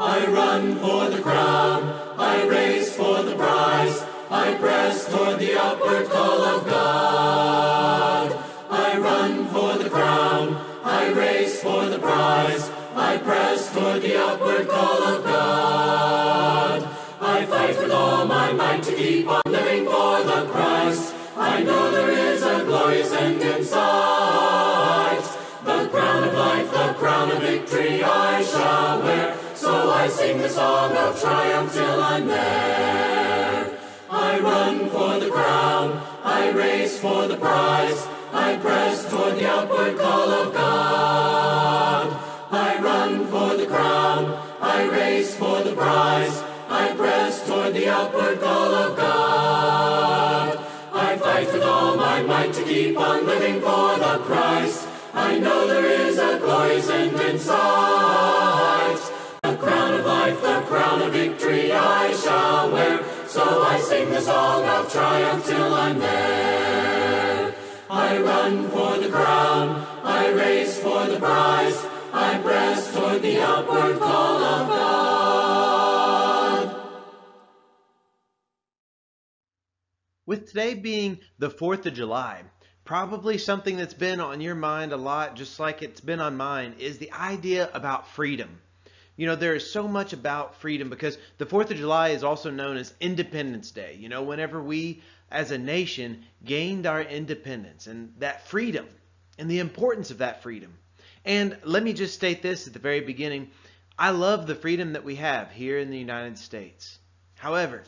I run for the crown, I race for the prize, I press toward the upward call of God. I run for the crown, I race for the prize, I press toward the upward call of God. I fight with all my might to keep on living for the Christ. I know there is a glorious end in sight. The crown of life, the crown of victory I shall wear. I sing the song of triumph till I'm there. I run for the crown, I race for the prize, I press toward the upward call of God. I run for the crown, I race for the prize, I press toward the upward call of God. I fight with all my might to keep on living for the Christ. I know there is a glorious end in sight. Crown of victory I shall wear. So I sing the song of triumph till I'm there. I run for the crown, I race for the prize, I press toward the upward call of God. With today being the 4th of July, probably something that's been on your mind a lot, just like it's been on mine, is the idea about freedom. You know, there is so much about freedom because the 4th of July is also known as Independence Day. You know, whenever we as a nation gained our independence and that freedom and the importance of that freedom. And let me just state this at the very beginning. I love the freedom that we have here in the United States. However,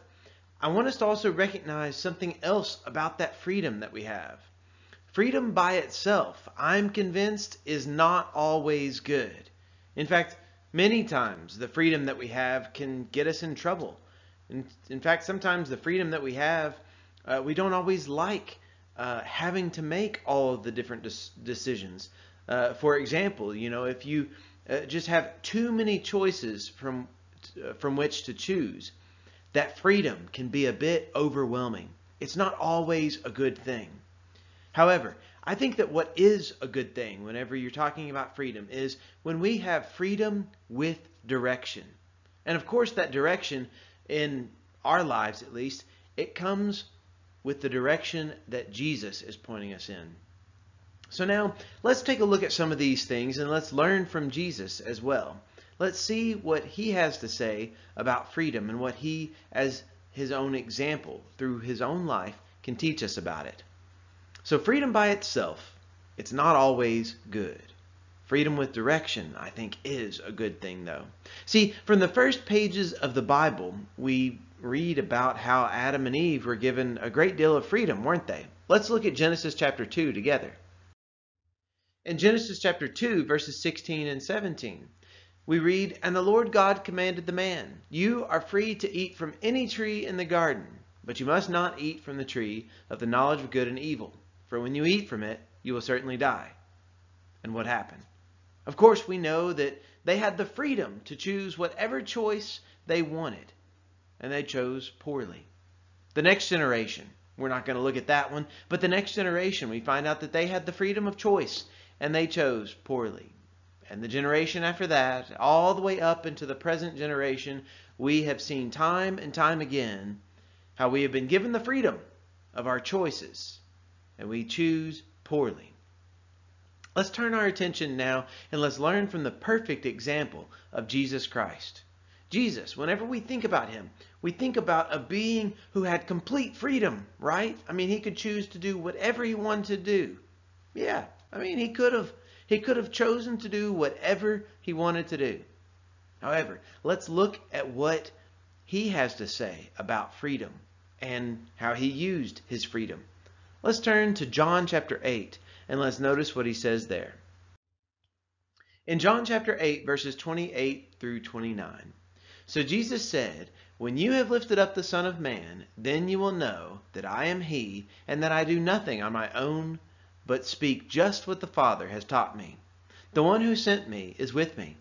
I want us to also recognize something else about that freedom that we have. Freedom by itself, I'm convinced, is not always good. In fact, many times the freedom that we have can get us in trouble. In, in fact, sometimes the freedom that we have, uh, we don't always like uh, having to make all of the different decisions. Uh, for example, you know, if you uh, just have too many choices from uh, from which to choose, that freedom can be a bit overwhelming. It's not always a good thing. However, I think that what is a good thing whenever you're talking about freedom is when we have freedom with direction. And of course, that direction in our lives, at least, it comes with the direction that Jesus is pointing us in. So now let's take a look at some of these things and let's learn from Jesus as well. Let's see what he has to say about freedom and what he, as his own example through his own life, can teach us about it. So freedom by itself, it's not always good. Freedom with direction, I think, is a good thing, though. See, from the first pages of the Bible, we read about how Adam and Eve were given a great deal of freedom, weren't they? Let's look at Genesis chapter 2 together. In Genesis chapter 2, verses 16 and 17, we read, And the Lord God commanded the man, You are free to eat from any tree in the garden, but you must not eat from the tree of the knowledge of good and evil, for when you eat from it, you will certainly die. And what happened? Of course, we know that they had the freedom to choose whatever choice they wanted, and they chose poorly. The next generation, we're not going to look at that one, but the next generation, we find out that they had the freedom of choice, and they chose poorly and the generation after that, all the way up into the present generation, we have seen time and time again how we have been given the freedom of our choices, and we choose poorly. Let's turn our attention now and let's learn from the perfect example of Jesus Christ. Jesus, whenever we think about him, we think about a being who had complete freedom, right? I mean, he could choose to do whatever he wanted to do. Yeah, I mean, he could have he could have chosen to do whatever he wanted to do. However, let's look at what he has to say about freedom and how he used his freedom. Let's turn to John chapter 8 and let's notice what he says there. In John chapter 8, verses 28 through 29, so Jesus said, When you have lifted up the Son of Man, then you will know that I am he, and that I do nothing on my own but speak just what the Father has taught me. The one who sent me is with me.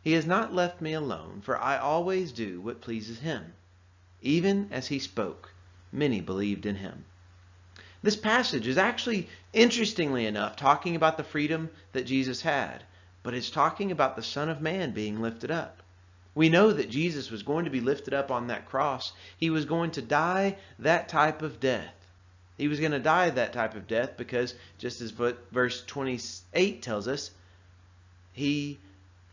He has not left me alone, for I always do what pleases him. Even as he spoke, many believed in him. This passage is actually, interestingly enough, talking about the freedom that Jesus had, but it's talking about the Son of Man being lifted up. We know that Jesus was going to be lifted up on that cross. He was going to die that type of death. He was going to die that type of death because, just as verse 28 tells us, he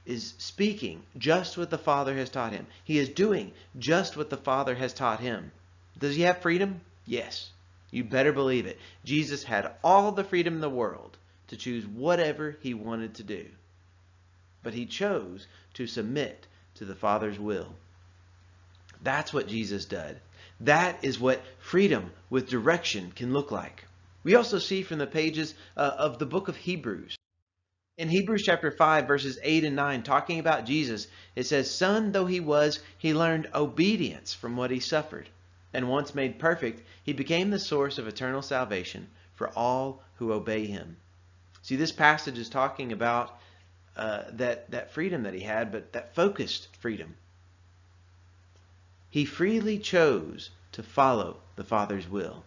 is speaking just what the Father has taught him. He is doing just what the Father has taught him. Does he have freedom? Yes. You better believe it. Jesus had all the freedom in the world to choose whatever he wanted to do. But he chose to submit to the Father's will. That's what Jesus did. That is what freedom with direction can look like. We also see from the pages uh, of the book of Hebrews. In Hebrews chapter 5, verses 8 and 9, talking about Jesus, it says, Son though he was, he learned obedience from what he suffered. And once made perfect, he became the source of eternal salvation for all who obey him. See, this passage is talking about uh, that, that freedom that he had, but that focused freedom. He freely chose to follow the Father's will.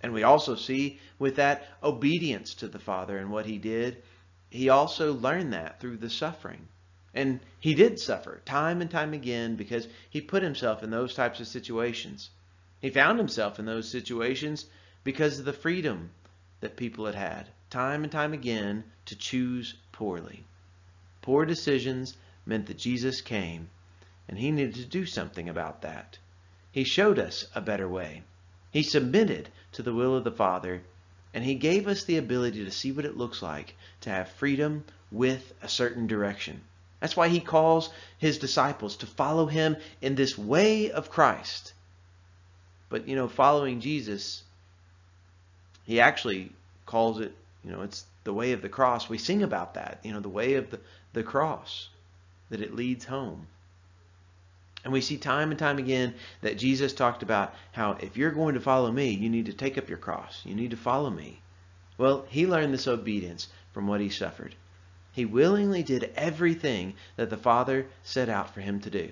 And we also see with that obedience to the Father and what he did, he also learned that through the suffering. And he did suffer time and time again because he put himself in those types of situations. He found himself in those situations because of the freedom that people had had, time and time again, to choose poorly. Poor decisions meant that Jesus came and he needed to do something about that. He showed us a better way. He submitted to the will of the Father, and he gave us the ability to see what it looks like to have freedom with a certain direction. That's why he calls his disciples to follow him in this way of Christ. But, you know, following Jesus, he actually calls it, you know, it's the way of the cross. We sing about that, you know, the way of the, the cross, that it leads home. And we see time and time again that Jesus talked about how if you're going to follow me, you need to take up your cross. You need to follow me. Well, he learned this obedience from what he suffered. He willingly did everything that the Father set out for him to do.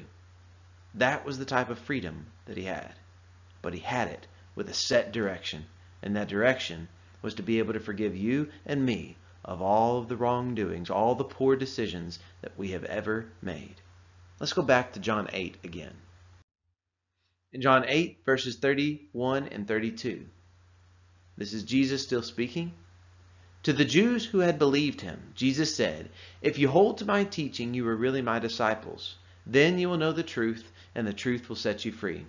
That was the type of freedom that he had. But he had it with a set direction, and that direction was to be able to forgive you and me of all of the wrongdoings, all the poor decisions that we have ever made. Let's go back to John 8 again. In John 8, verses 31 and 32, this is Jesus still speaking. To the Jews who had believed him, Jesus said, If you hold to my teaching, you are really my disciples. Then you will know the truth, and the truth will set you free.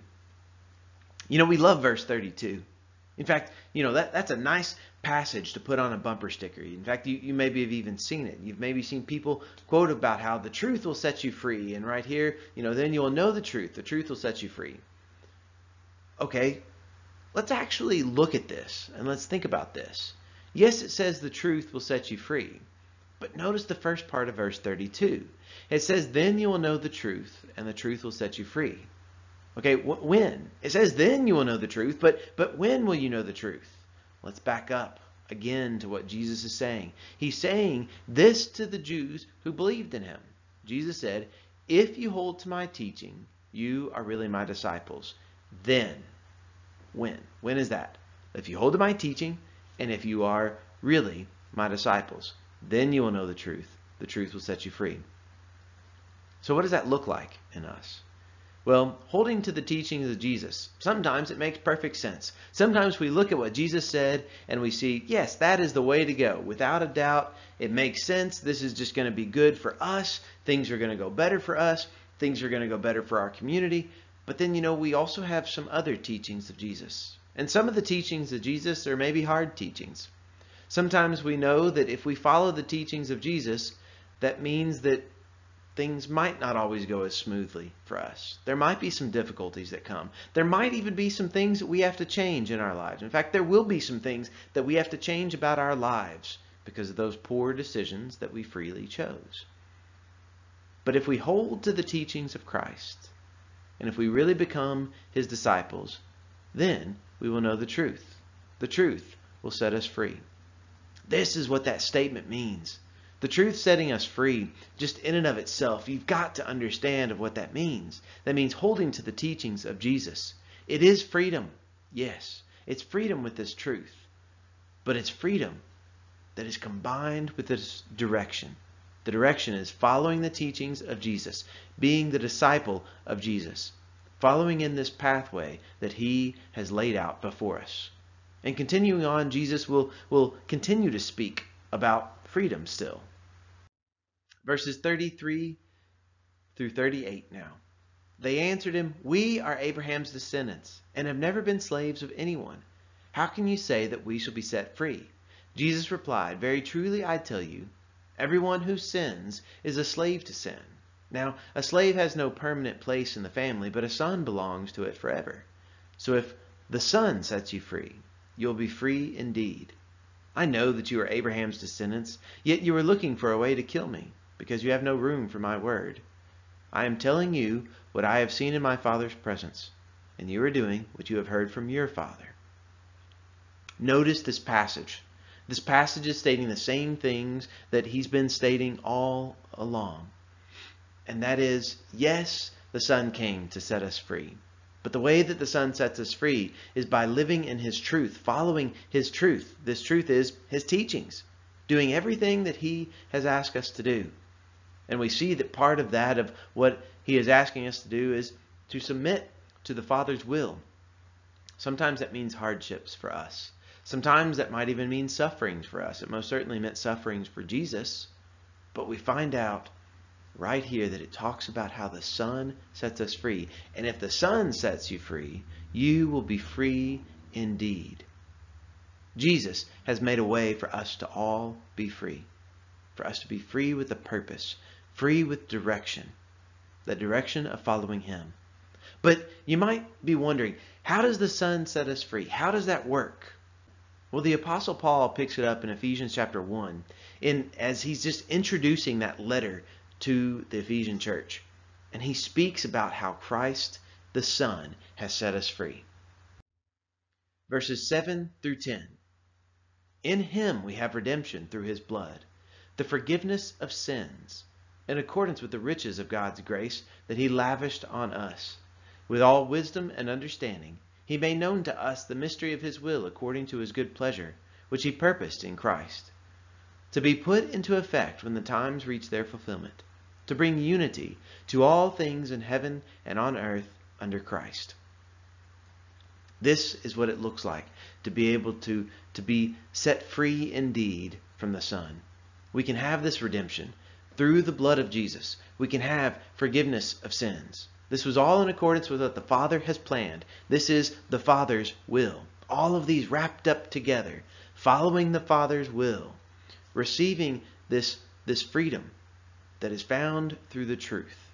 You know, we love verse 32. In fact, you know, that, that's a nice passage to put on a bumper sticker. In fact, you, you maybe have even seen it. You've maybe seen people quote about how the truth will set you free. And right here, you know, then you will know the truth. The truth will set you free. Okay, let's actually look at this and let's think about this. Yes, it says the truth will set you free. But notice the first part of verse 32. It says, Then you will know the truth, and the truth will set you free. Okay, when? It says then you will know the truth, but but when will you know the truth? Let's back up again to what Jesus is saying. He's saying this to the Jews who believed in him. Jesus said, "If you hold to my teaching, you are really my disciples." Then when? When is that? If you hold to my teaching and if you are really my disciples, then you will know the truth. The truth will set you free. So what does that look like in us? Well, holding to the teachings of Jesus, sometimes it makes perfect sense. Sometimes we look at what Jesus said and we see, yes, that is the way to go. Without a doubt, it makes sense. This is just going to be good for us. Things are going to go better for us. Things are going to go better for our community. But then, you know, we also have some other teachings of Jesus. And some of the teachings of Jesus are maybe hard teachings. Sometimes we know that if we follow the teachings of Jesus, that means that things might not always go as smoothly for us. There might be some difficulties that come. There might even be some things that we have to change in our lives. In fact, there will be some things that we have to change about our lives because of those poor decisions that we freely chose. But if we hold to the teachings of Christ, and if we really become his disciples, then we will know the truth. The truth will set us free. This is what that statement means. The truth setting us free, just in and of itself, you've got to understand of what that means. That means holding to the teachings of Jesus. It is freedom. Yes, it's freedom with this truth. But it's freedom that is combined with this direction. The direction is following the teachings of Jesus, being the disciple of Jesus, following in this pathway that he has laid out before us. And continuing on, Jesus will, will continue to speak about freedom still. Verses 33 through 38 now. They answered him, We are Abraham's descendants, and have never been slaves of anyone. How can you say that we shall be set free? Jesus replied, Very truly I tell you, everyone who sins is a slave to sin. Now, a slave has no permanent place in the family, but a son belongs to it forever. So if the son sets you free, you'll be free indeed. I know that you are Abraham's descendants, yet you are looking for a way to kill me, because you have no room for my word. I am telling you what I have seen in my Father's presence, and you are doing what you have heard from your Father. Notice this passage. This passage is stating the same things that he's been stating all along. And that is, yes, the Son came to set us free. But the way that the Son sets us free is by living in His truth, following His truth. This truth is His teachings, doing everything that He has asked us to do. And we see that part of that, of what He is asking us to do, is to submit to the Father's will. Sometimes that means hardships for us. Sometimes that might even mean sufferings for us. It most certainly meant sufferings for Jesus. But we find out right here that it talks about how the Son sets us free. And if the Son sets you free, you will be free indeed. Jesus has made a way for us to all be free, for us to be free with a purpose, free with direction, the direction of following Him. But you might be wondering, how does the Son set us free? How does that work? Well, the Apostle Paul picks it up in Ephesians chapter 1, in, as he's just introducing that letter to the Ephesian church. And he speaks about how Christ, the Son, has set us free. Verses 7 through 10. In him we have redemption through his blood, the forgiveness of sins, in accordance with the riches of God's grace that he lavished on us. With all wisdom and understanding, he made known to us the mystery of his will according to his good pleasure, which he purposed in Christ, to be put into effect when the times reach their fulfillment to bring unity to all things in heaven and on earth under Christ. This is what it looks like to be able to, to be set free indeed from the Son. We can have this redemption through the blood of Jesus. We can have forgiveness of sins. This was all in accordance with what the Father has planned. This is the Father's will. All of these wrapped up together, following the Father's will, receiving this, this freedom that is found through the truth.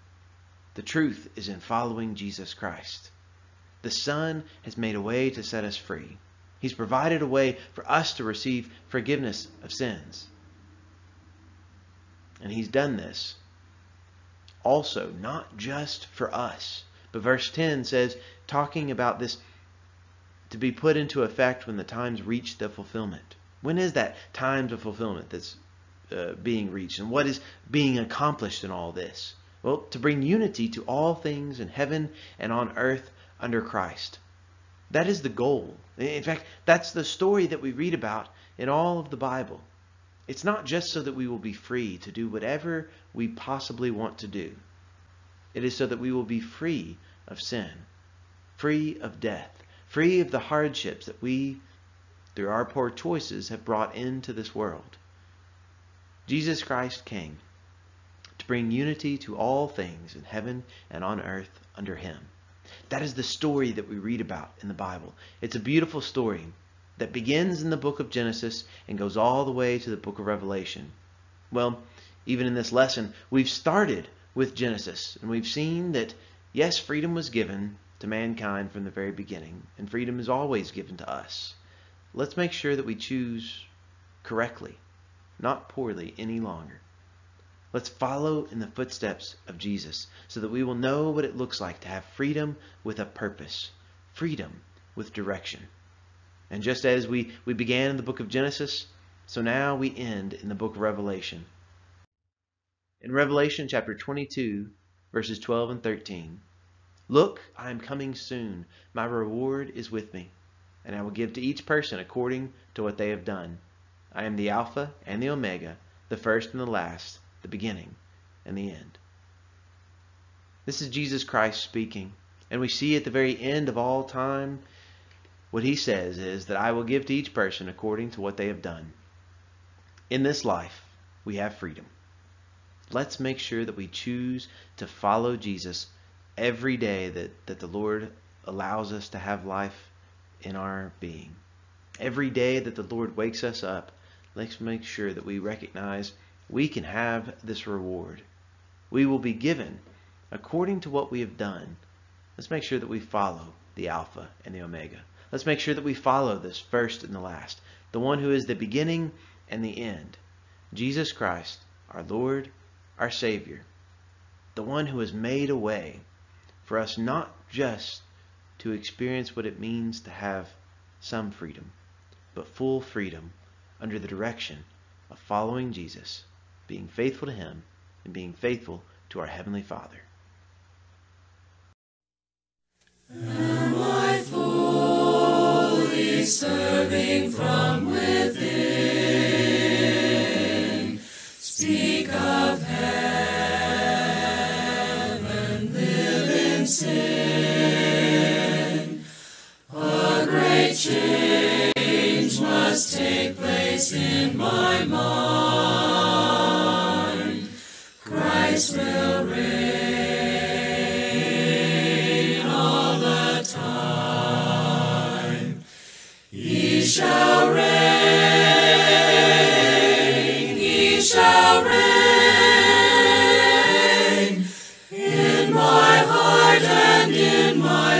The truth is in following Jesus Christ. The Son has made a way to set us free. He's provided a way for us to receive forgiveness of sins. And He's done this also not just for us. But verse 10 says, talking about this to be put into effect when the times reach the fulfillment. When is that times of fulfillment that's uh, being reached and what is being accomplished in all this? Well, to bring unity to all things in heaven and on earth under Christ. That is the goal. In fact, that's the story that we read about in all of the Bible. It's not just so that we will be free to do whatever we possibly want to do. It is so that we will be free of sin, free of death, free of the hardships that we, through our poor choices, have brought into this world. Jesus Christ came to bring unity to all things in heaven and on earth under him. That is the story that we read about in the Bible. It's a beautiful story that begins in the book of Genesis and goes all the way to the book of Revelation. Well, even in this lesson, we've started with Genesis and we've seen that, yes, freedom was given to mankind from the very beginning, and freedom is always given to us. Let's make sure that we choose correctly not poorly any longer. Let's follow in the footsteps of Jesus so that we will know what it looks like to have freedom with a purpose, freedom with direction. And just as we, we began in the book of Genesis, so now we end in the book of Revelation. In Revelation chapter 22, verses 12 and 13, Look, I am coming soon. My reward is with me, and I will give to each person according to what they have done. I am the Alpha and the Omega, the first and the last, the beginning and the end. This is Jesus Christ speaking. And we see at the very end of all time, what he says is that I will give to each person according to what they have done. In this life, we have freedom. Let's make sure that we choose to follow Jesus every day that, that the Lord allows us to have life in our being. Every day that the Lord wakes us up, let's make sure that we recognize we can have this reward. We will be given according to what we have done. Let's make sure that we follow the Alpha and the Omega. Let's make sure that we follow this first and the last, the one who is the beginning and the end. Jesus Christ, our Lord, our Savior, the one who has made a way for us not just to experience what it means to have some freedom, but full freedom under the direction of following Jesus, being faithful to Him, and being faithful to our Heavenly Father. Am I fully serving from within?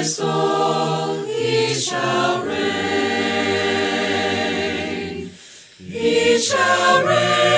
soul, he shall reign. He shall reign.